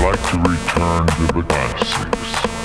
I'd like to return to the classics.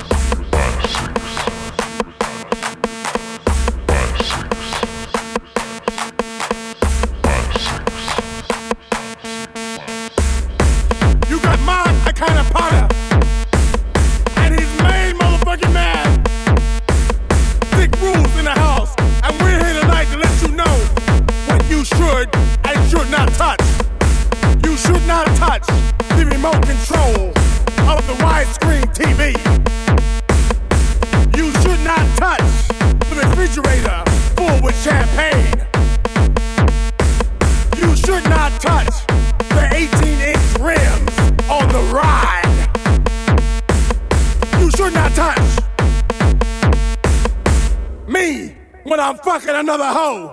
another hoe.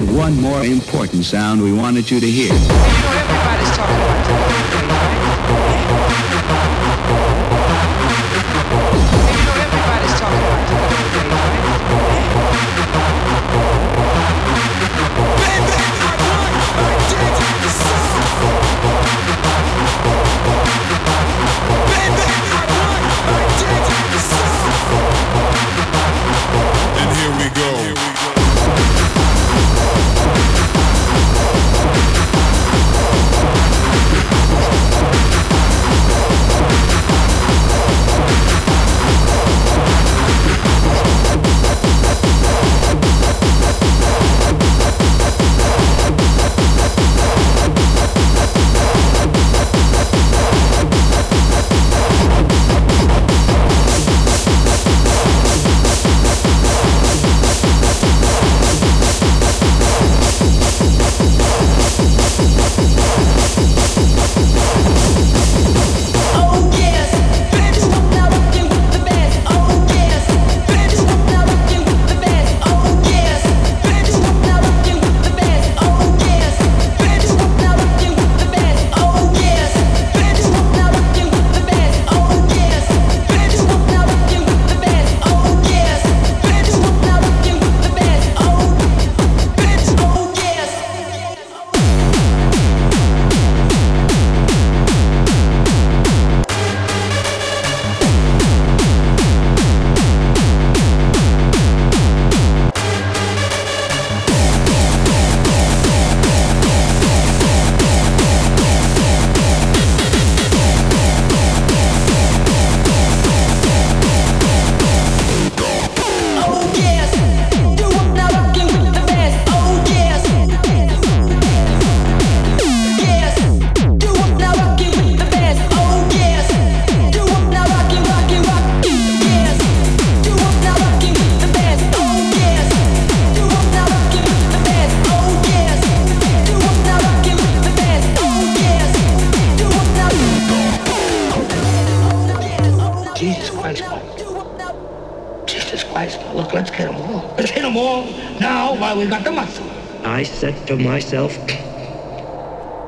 had one more important sound we wanted you to hear.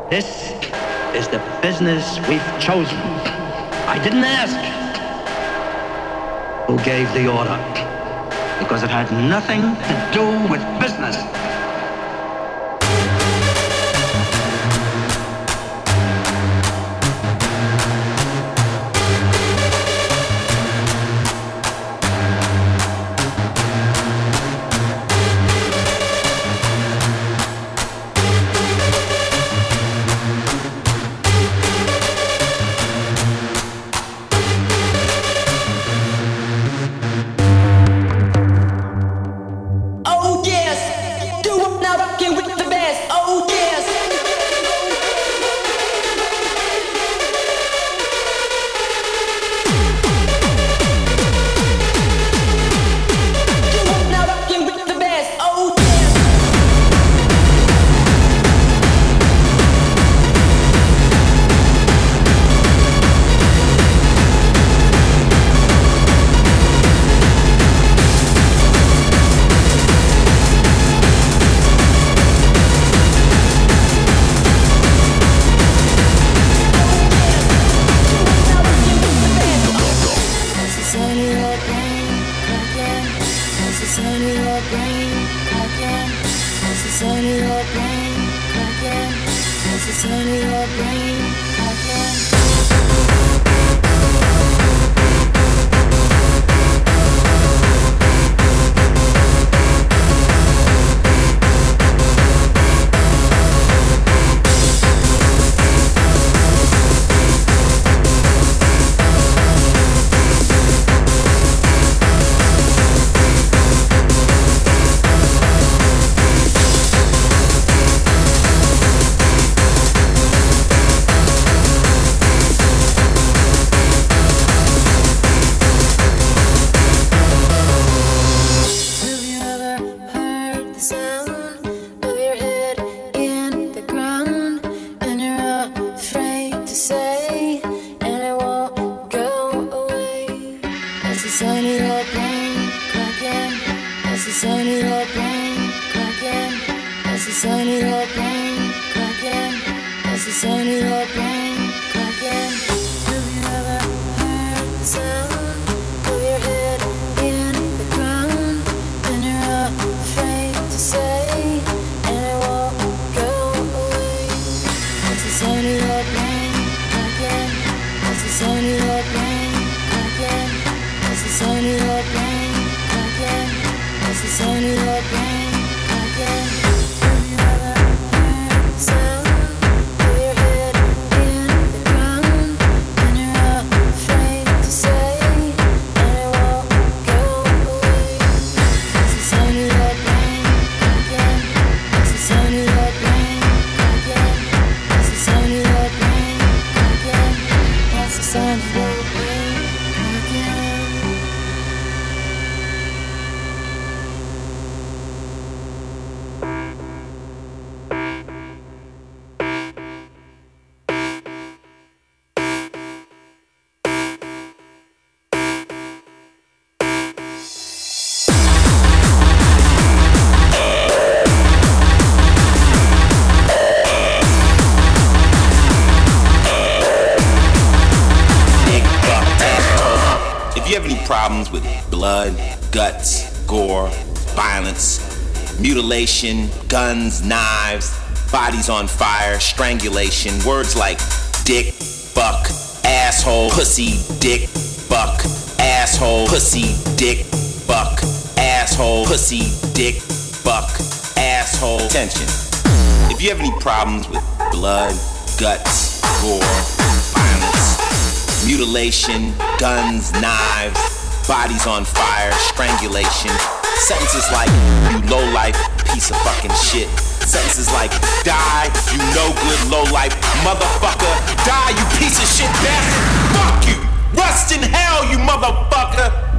This is the business we've chosen. I didn't ask who gave the order because it had nothing to do with business. sunny guns, knives, bodies on fire, strangulation, words like dick, fuck, asshole, pussy, dick, fuck, asshole, pussy, dick, fuck, asshole, pussy, dick, fuck, asshole. Attention. If you have any problems with blood, guts, gore, violence, mutilation, guns, knives, bodies on fire, strangulation, sentences like you low life piece of fucking shit. Sentences like die, you no good low life motherfucker. Die, you piece of shit bastard. Fuck you. Rust in hell, you motherfucker.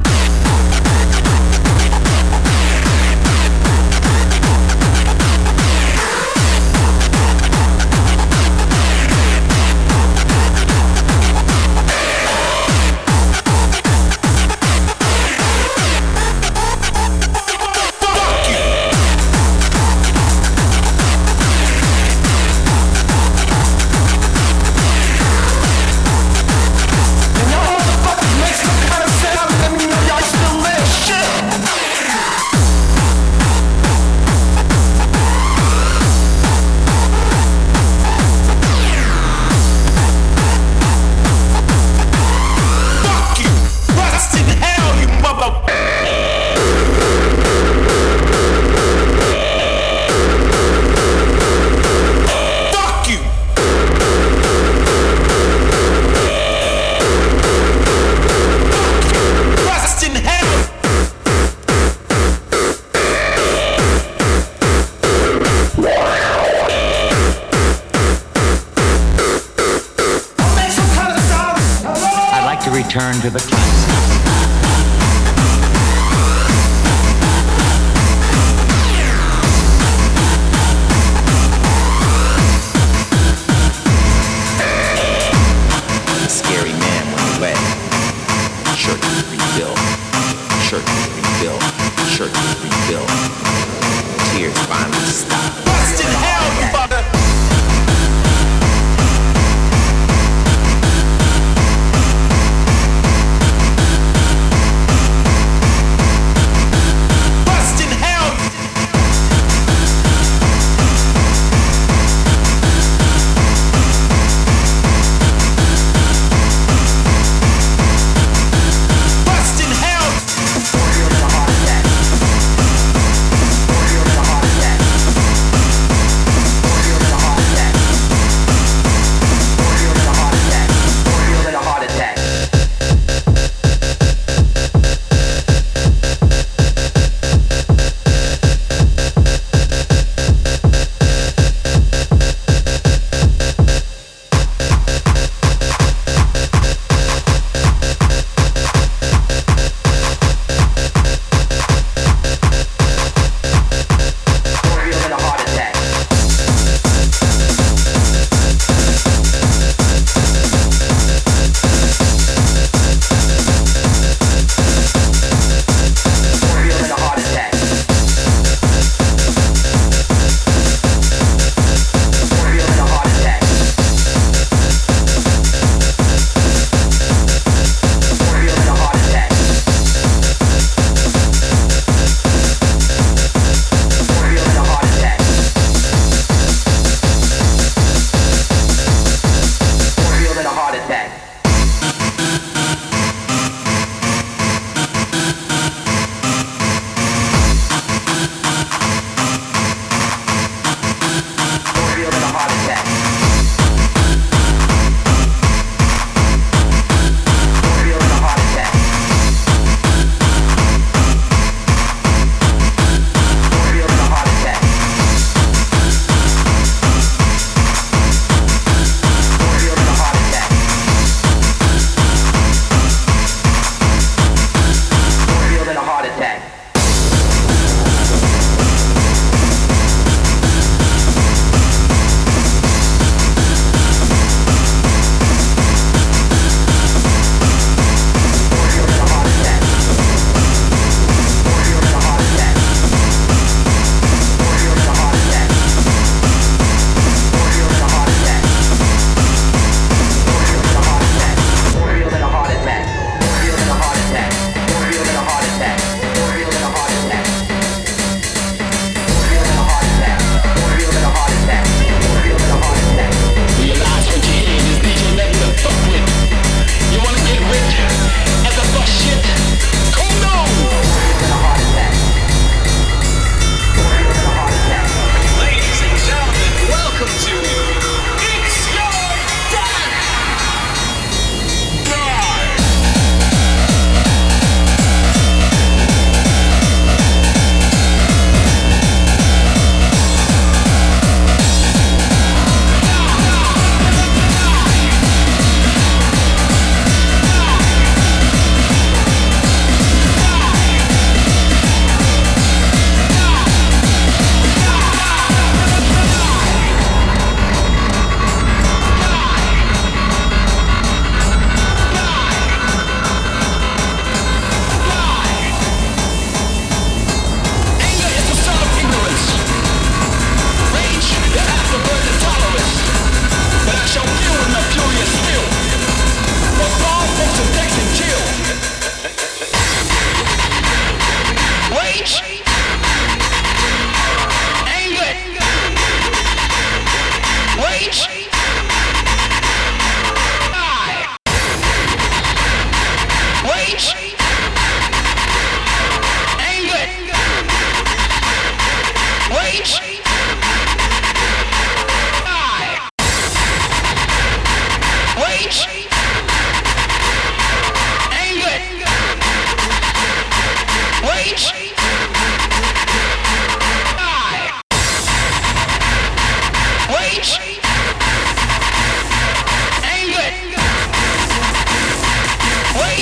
Return to the away. Shirt rebuilt. Tears finally stopped. Rust in hell,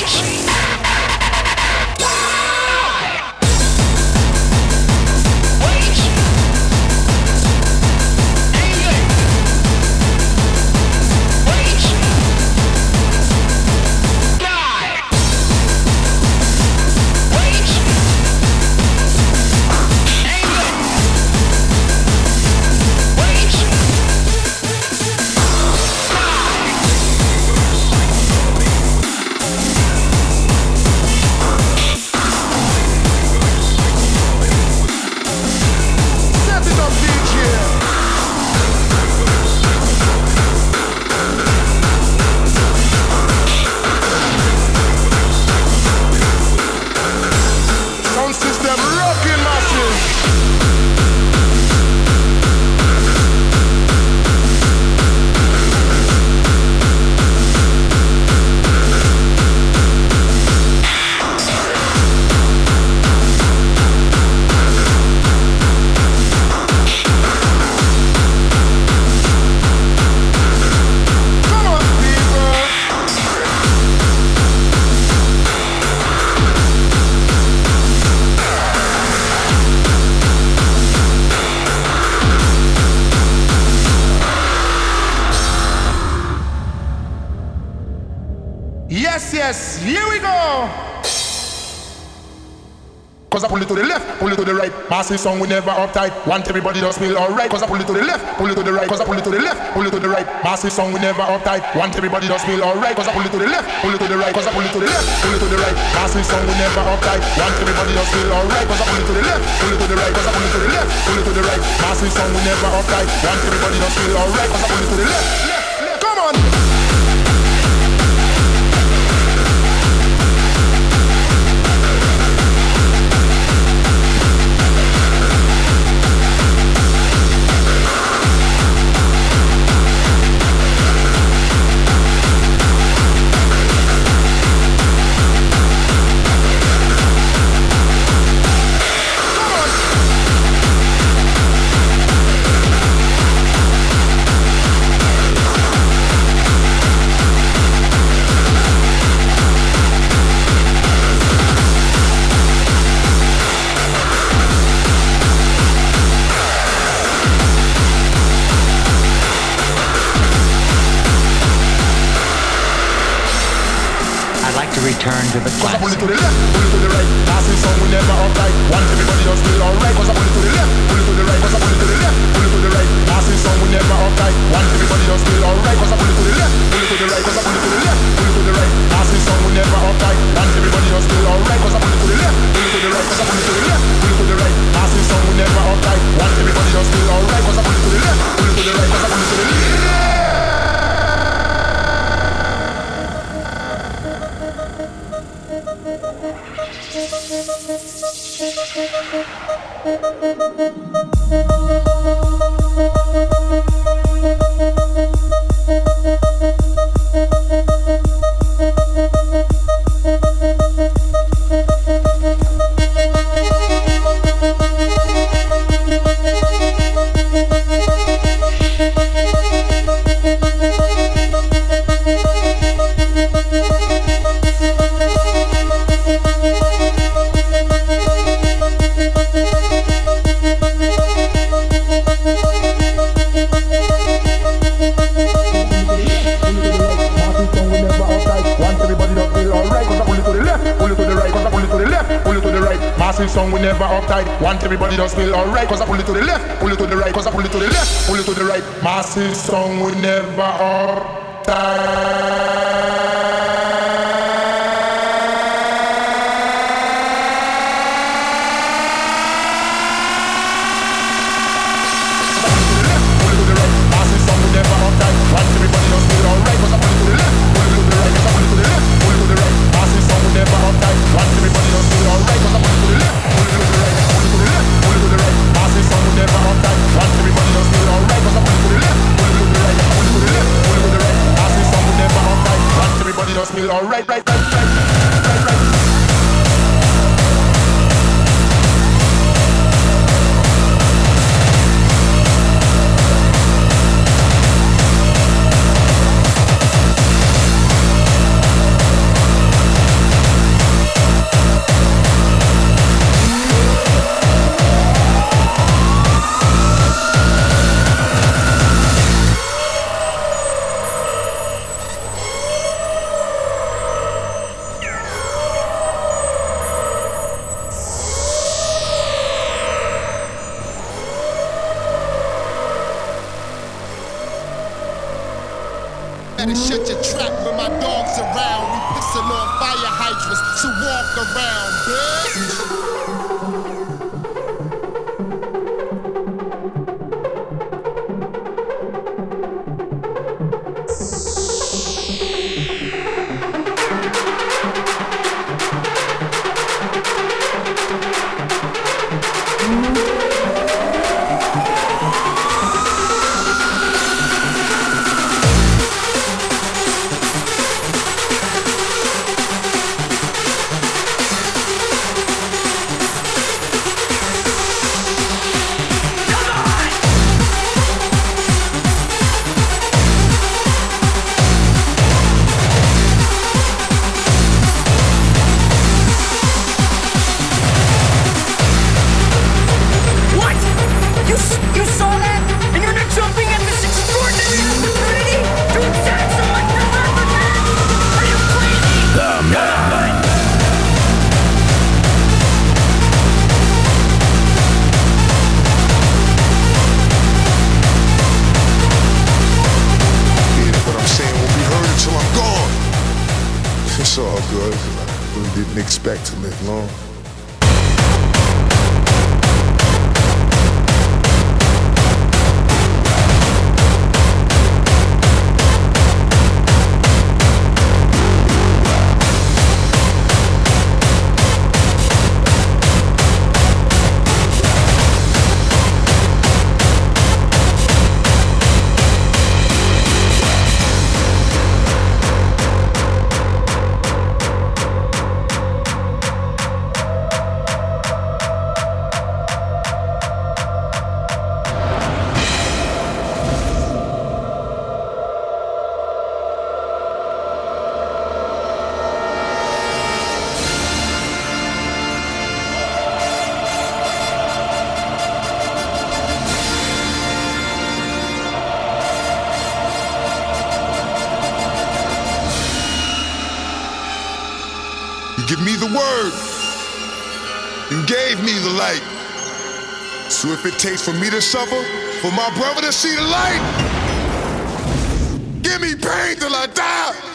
Thank you. Massive song we never uptight. Want everybody to feel alright. Cause I pull it to the left, pull it to the right. Cause I pull it to the left, pull it to the right. Massive song we never uptight. Want everybody to feel alright. Cause I pull it to the left, pull it to the right. Cause I pull it to the left, pull it to the right. Massive song we never uptight. Want everybody to feel alright. Cause I pull it to the left, pull it to the right. Cause I pull it to the left, pull it to the right. Massive song we never uptight. Want everybody to feel alright. Cause I pull it to the left, left, left. Come on. Return to Cause I pull it to the left, pull it to the right. Massive song we never uptight. Want everybody to feel alright. Cause I pull it to the left, pull it to the right. Cause I pull it to the left, pull it to the right. Massive song we never uptight. Want everybody to feel alright. Cause I pull it to the left, pull it to the right. Cause I pull it to the left, pull it to the right. Massive song we never uptight. Want everybody to feel alright. Cause I pull it to the left, pull it to the right. Cause I pull it to the left, pull it to the right. Massive song we never uptight. Want everybody to feel alright. Cause I pull it to the left, pull it to the right. Massive good. We didn't expect to live long. if it takes for me to suffer, for my brother to see the light. Give me pain till I die.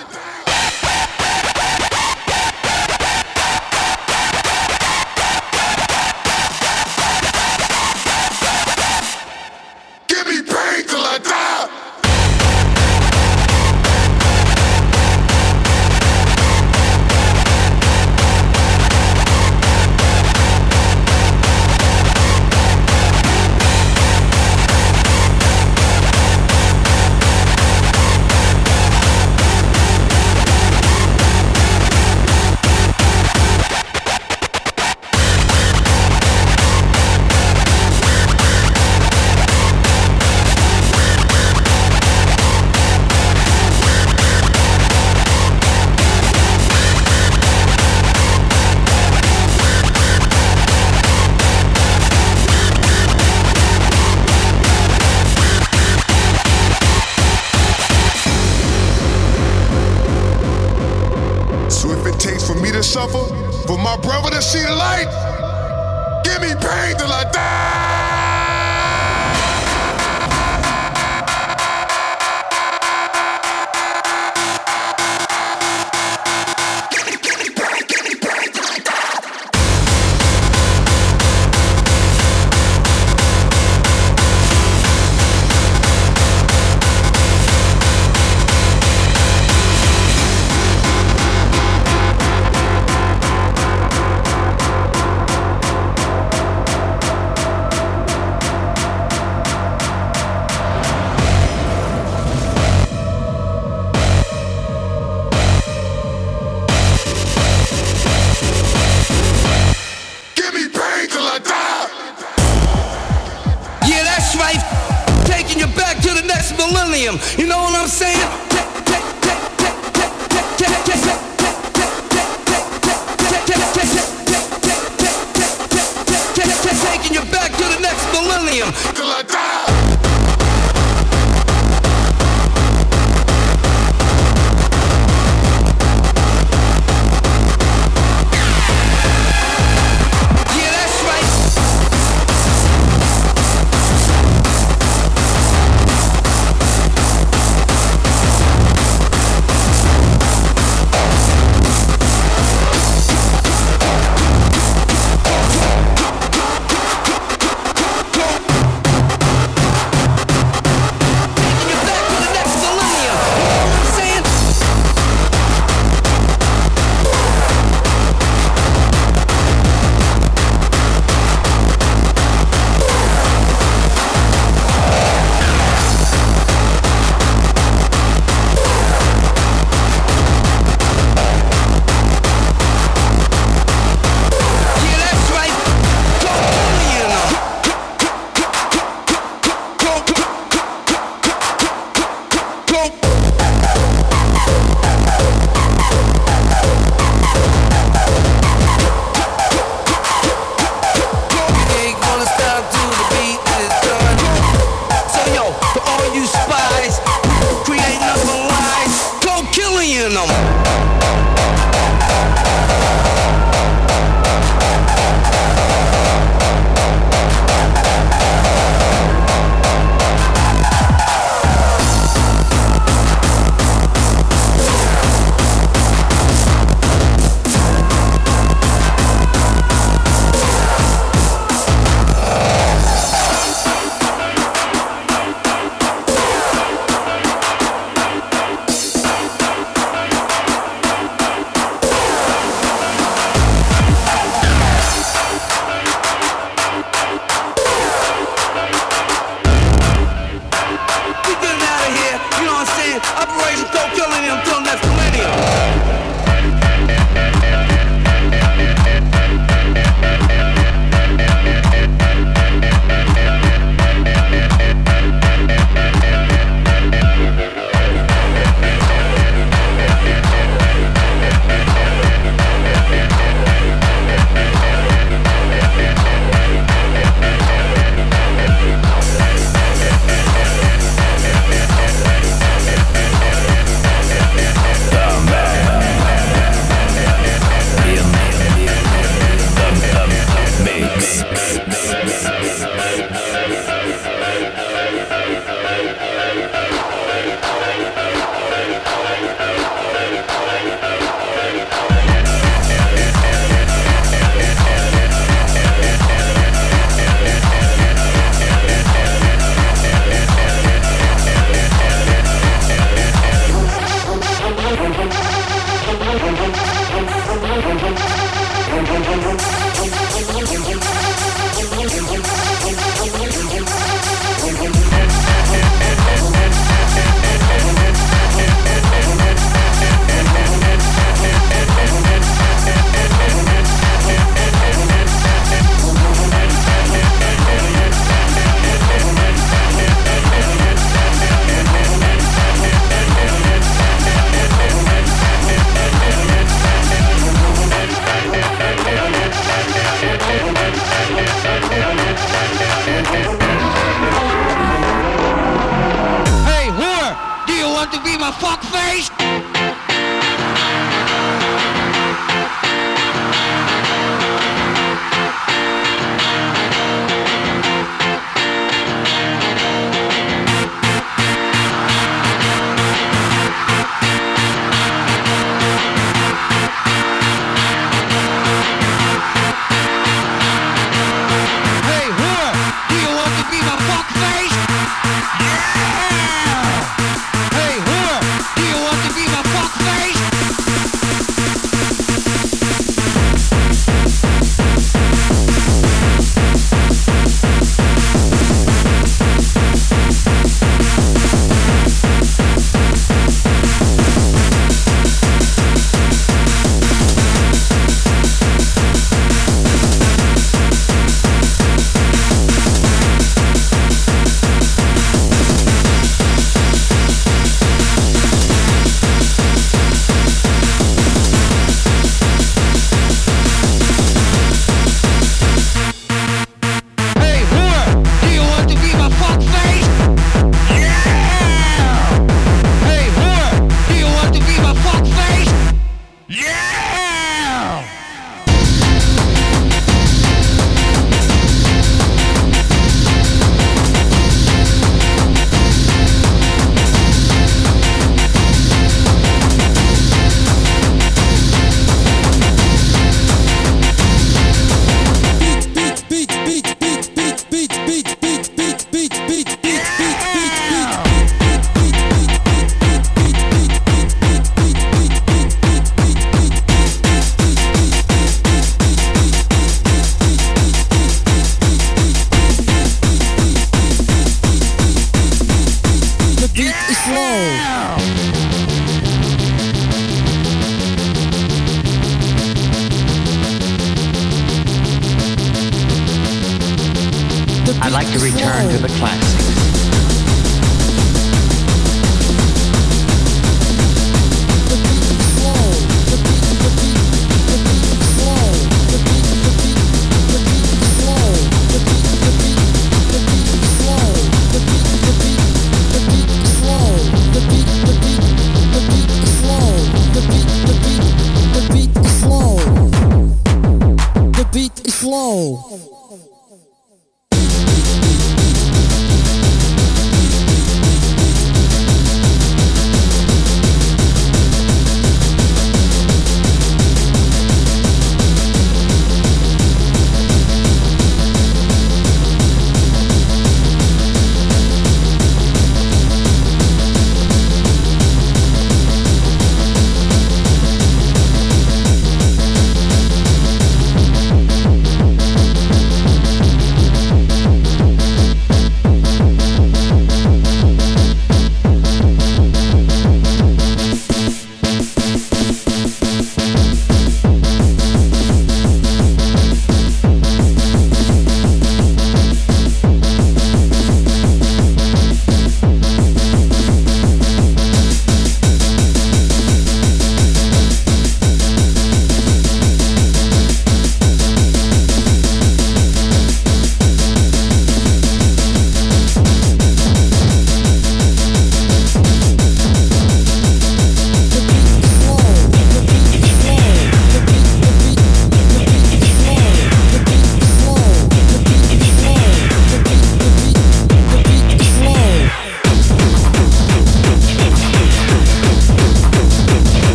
Next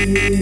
Música.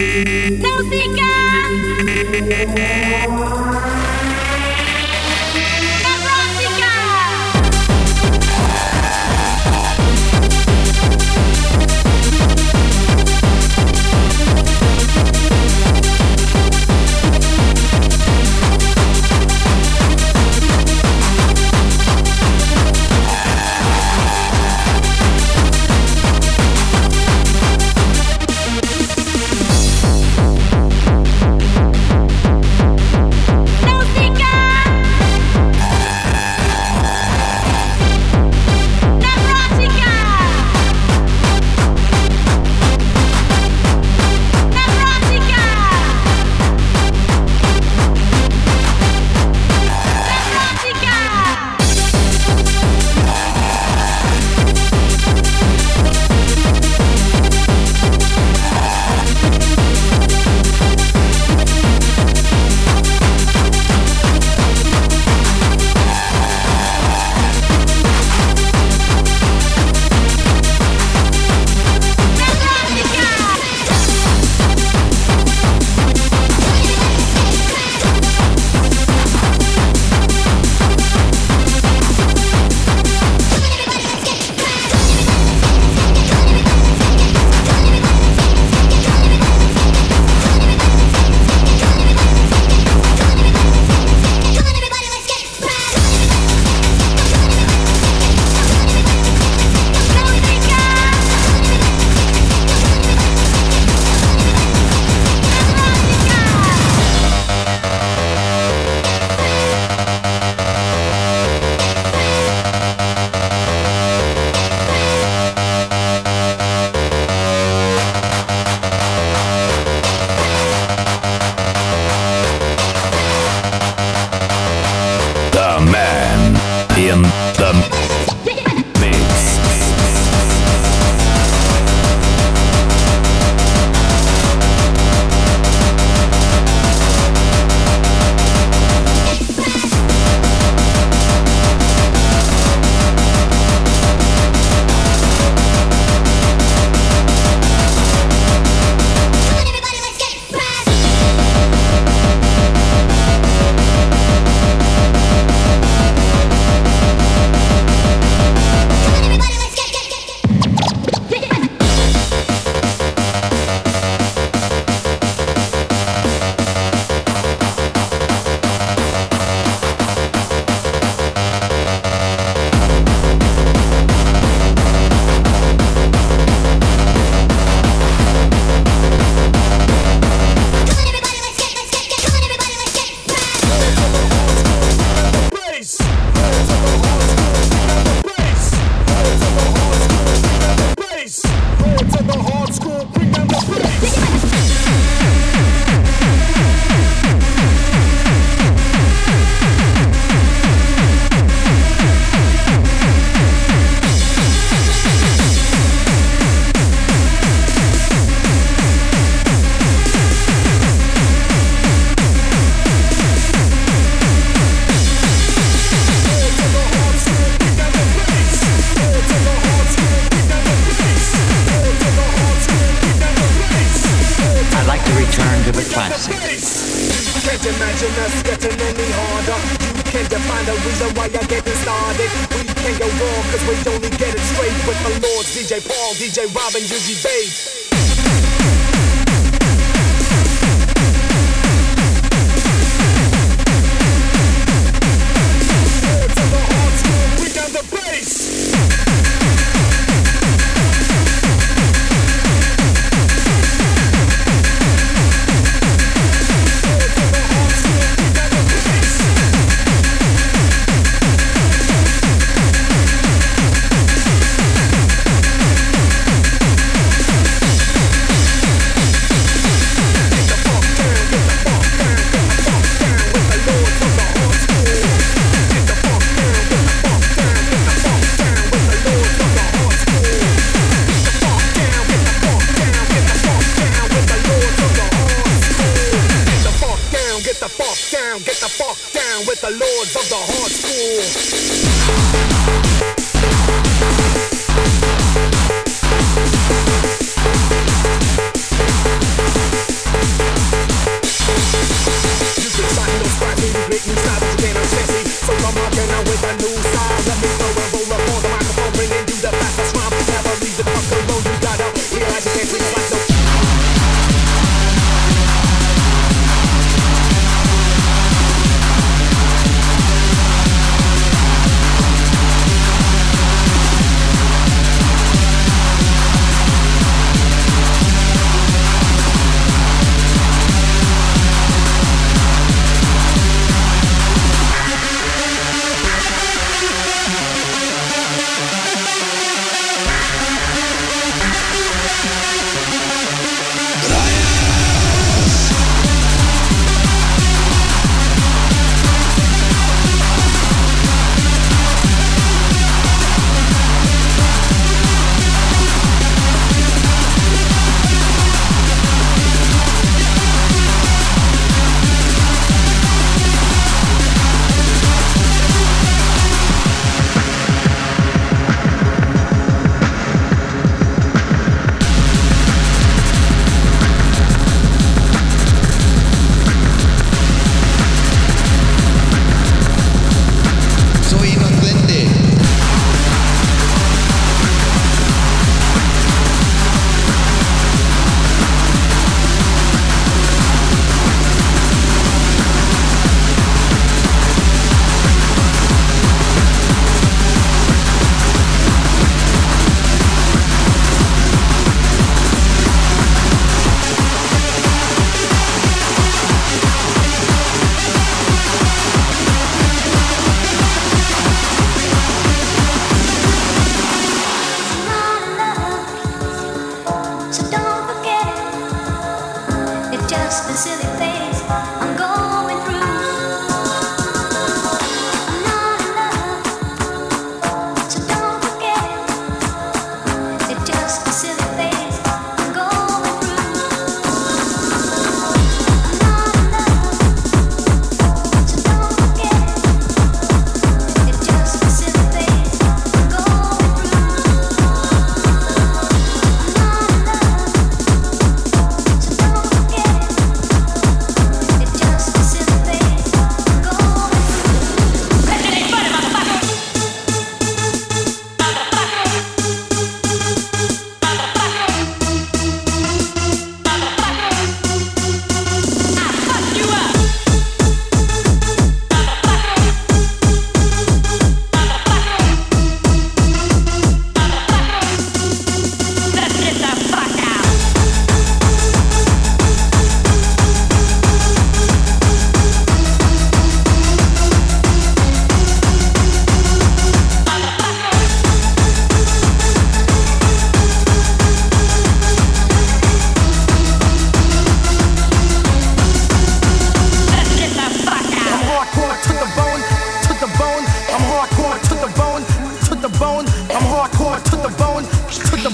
DJ Robin, Yuji Babe.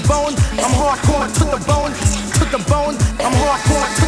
bone. I'm hardcore to the bone. To the bone. I'm hardcore to